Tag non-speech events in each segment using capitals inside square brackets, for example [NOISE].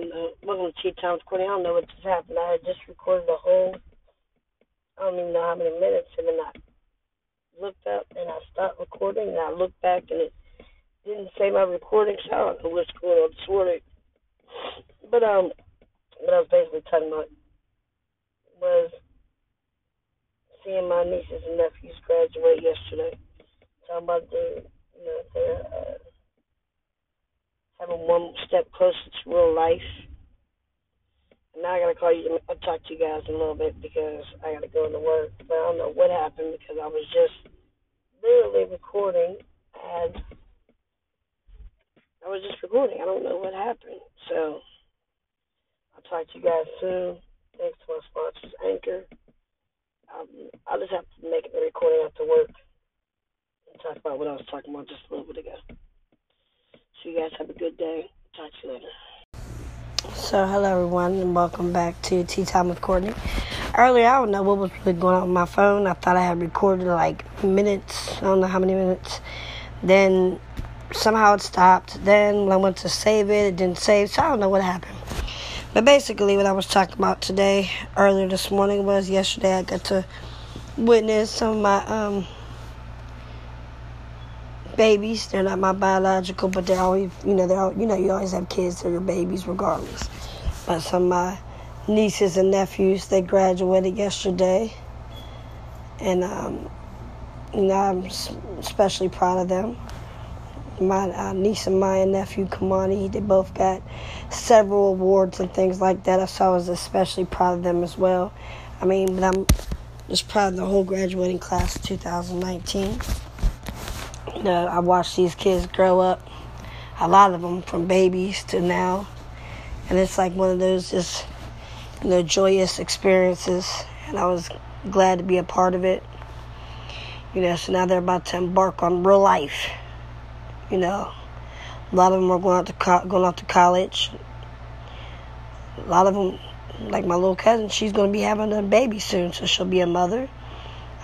don't know. Welcome to Tea Time Recording. I don't know what just happened. I just recorded a whole, I don't even know how many minutes, and then I looked up and I stopped recording, and I looked back and it didn't say my recording, so I don't know what's going on this morning. But, um, what I was basically talking about was seeing my nieces and nephews graduate yesterday. Talking about their, you know, their, uh, having one step closer to real life. And now I gotta call you. I'll talk to you guys in a little bit because I gotta go into work. But I don't know what happened because I was just literally recording and I was just recording. I don't know what happened. So I'll talk to you guys soon. Thanks to my sponsors, Anchor. Um, I'll just have to make the recording after work and talk about what I was talking about just a little bit ago. So you guys have a good day. Talk to you later. So hello everyone and welcome back to Tea Time with Courtney. Earlier I don't know what was really going on with my phone. I thought I had recorded like minutes. I don't know how many minutes. Then somehow it stopped. Then I went to save it, it didn't save. So I don't know what happened. But basically what I was talking about today, earlier this morning was yesterday I got to witness some of my um babies. They're not my biological, but they're always, you know, they're all, you know, you always have kids. They're your babies regardless. But some of my nieces and nephews, they graduated yesterday, and um, you know, I'm especially proud of them. My uh, niece and my nephew Kamani, they both got several awards and things like that. So I was especially proud of them as well. I mean, but I'm just proud of the whole graduating class of 2019 you know, I watched these kids grow up, a lot of them from babies to now, and it's like one of those just, you know, joyous experiences, and I was glad to be a part of it. You know, so now they're about to embark on real life. You know, a lot of them are going out to co- going off to college. A lot of them, like my little cousin, she's going to be having a baby soon, so she'll be a mother.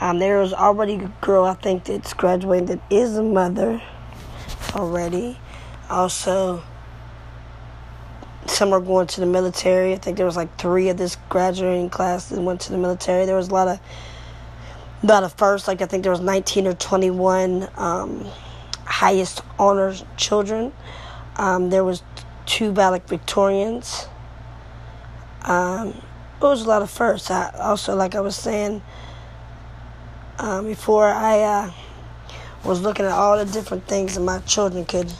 Um, there was already a girl I think that's graduating that is a mother already. Also, some are going to the military. I think there was like three of this graduating class that went to the military. There was a lot of a lot of first, like I think there was 19 or 21 um, highest honors children. Um, there was two valedictorians. Um, it was a lot of firsts. I also, like I was saying um, before I uh, was looking at all the different things that my children could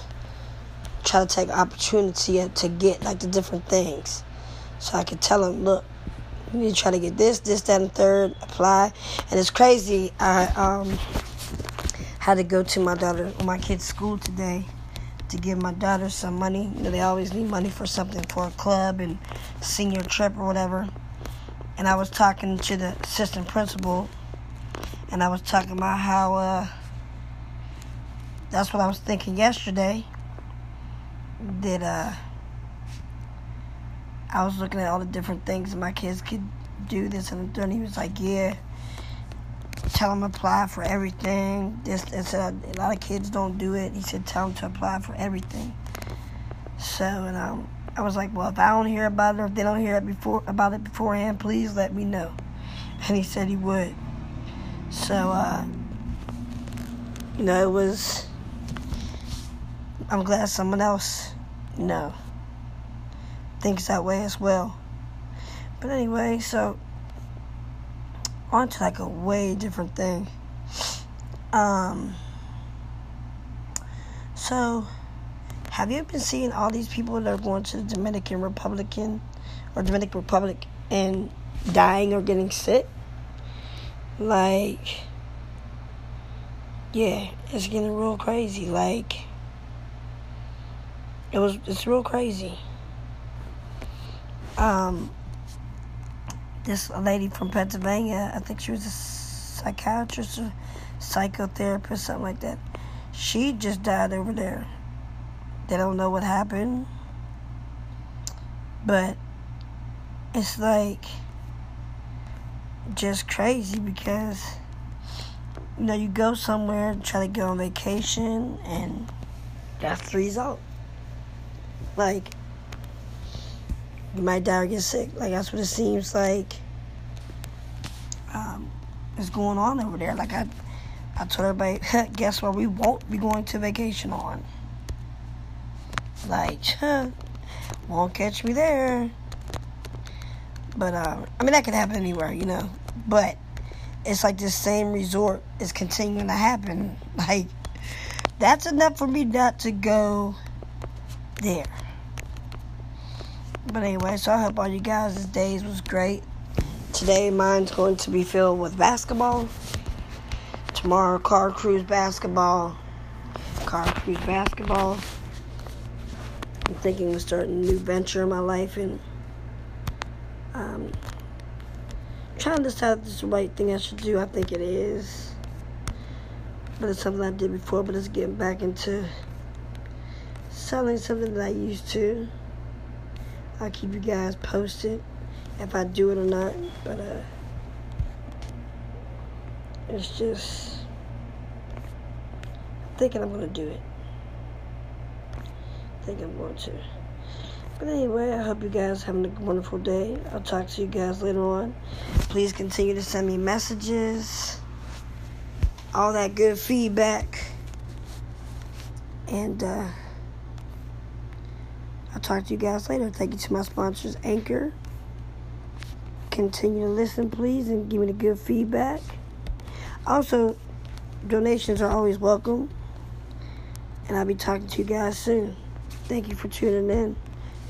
try to take opportunity to get, like the different things. So I could tell them, look, you need to try to get this, this, that, and third, apply. And it's crazy. I um, had to go to my daughter, my kid's school today to give my daughter some money. You know, they always need money for something for a club and senior trip or whatever. And I was talking to the assistant principal and I was talking about how uh, that's what I was thinking yesterday. That uh, I was looking at all the different things my kids could do this and then he was like, "Yeah, tell them apply for everything." This, this, uh, a lot of kids don't do it. He said, "Tell them to apply for everything." So, and um, I was like, "Well, if I don't hear about it or if they don't hear it before about it beforehand, please let me know." And he said he would. So, uh, you know, it was. I'm glad someone else, you know, thinks that way as well. But anyway, so on to like a way different thing. Um, so, have you been seeing all these people that are going to the Dominican Republican or Dominican Republic and dying or getting sick? Like, yeah, it's getting real crazy. Like, it was, it's real crazy. Um, this lady from Pennsylvania, I think she was a psychiatrist or psychotherapist, something like that. She just died over there. They don't know what happened. But it's like just crazy because you know you go somewhere try to go on vacation and that's the result like you might die or get sick. Like that's what it seems like um, is going on over there. Like I, I told everybody, [LAUGHS] guess what? We won't be going to vacation on. Like, [LAUGHS] won't catch me there. But uh, I mean, that could happen anywhere, you know. But it's like this same resort is continuing to happen. [LAUGHS] Like, that's enough for me not to go there. But anyway, so I hope all you guys' days was great. Today, mine's going to be filled with basketball. Tomorrow, car cruise basketball. Car cruise basketball. I'm thinking of starting a new venture in my life and um, trying to decide if this is the right thing I should do. I think it is. But it's something I did before, but it's getting back into selling something that I used to. I'll keep you guys posted if I do it or not. But uh, it's just thinking I'm gonna do it. I think I'm going to. But anyway, I hope you guys having a wonderful day. I'll talk to you guys later on. Please continue to send me messages, all that good feedback, and. uh I'll talk to you guys later. Thank you to my sponsors, Anchor. Continue to listen, please, and give me the good feedback. Also, donations are always welcome. And I'll be talking to you guys soon. Thank you for tuning in.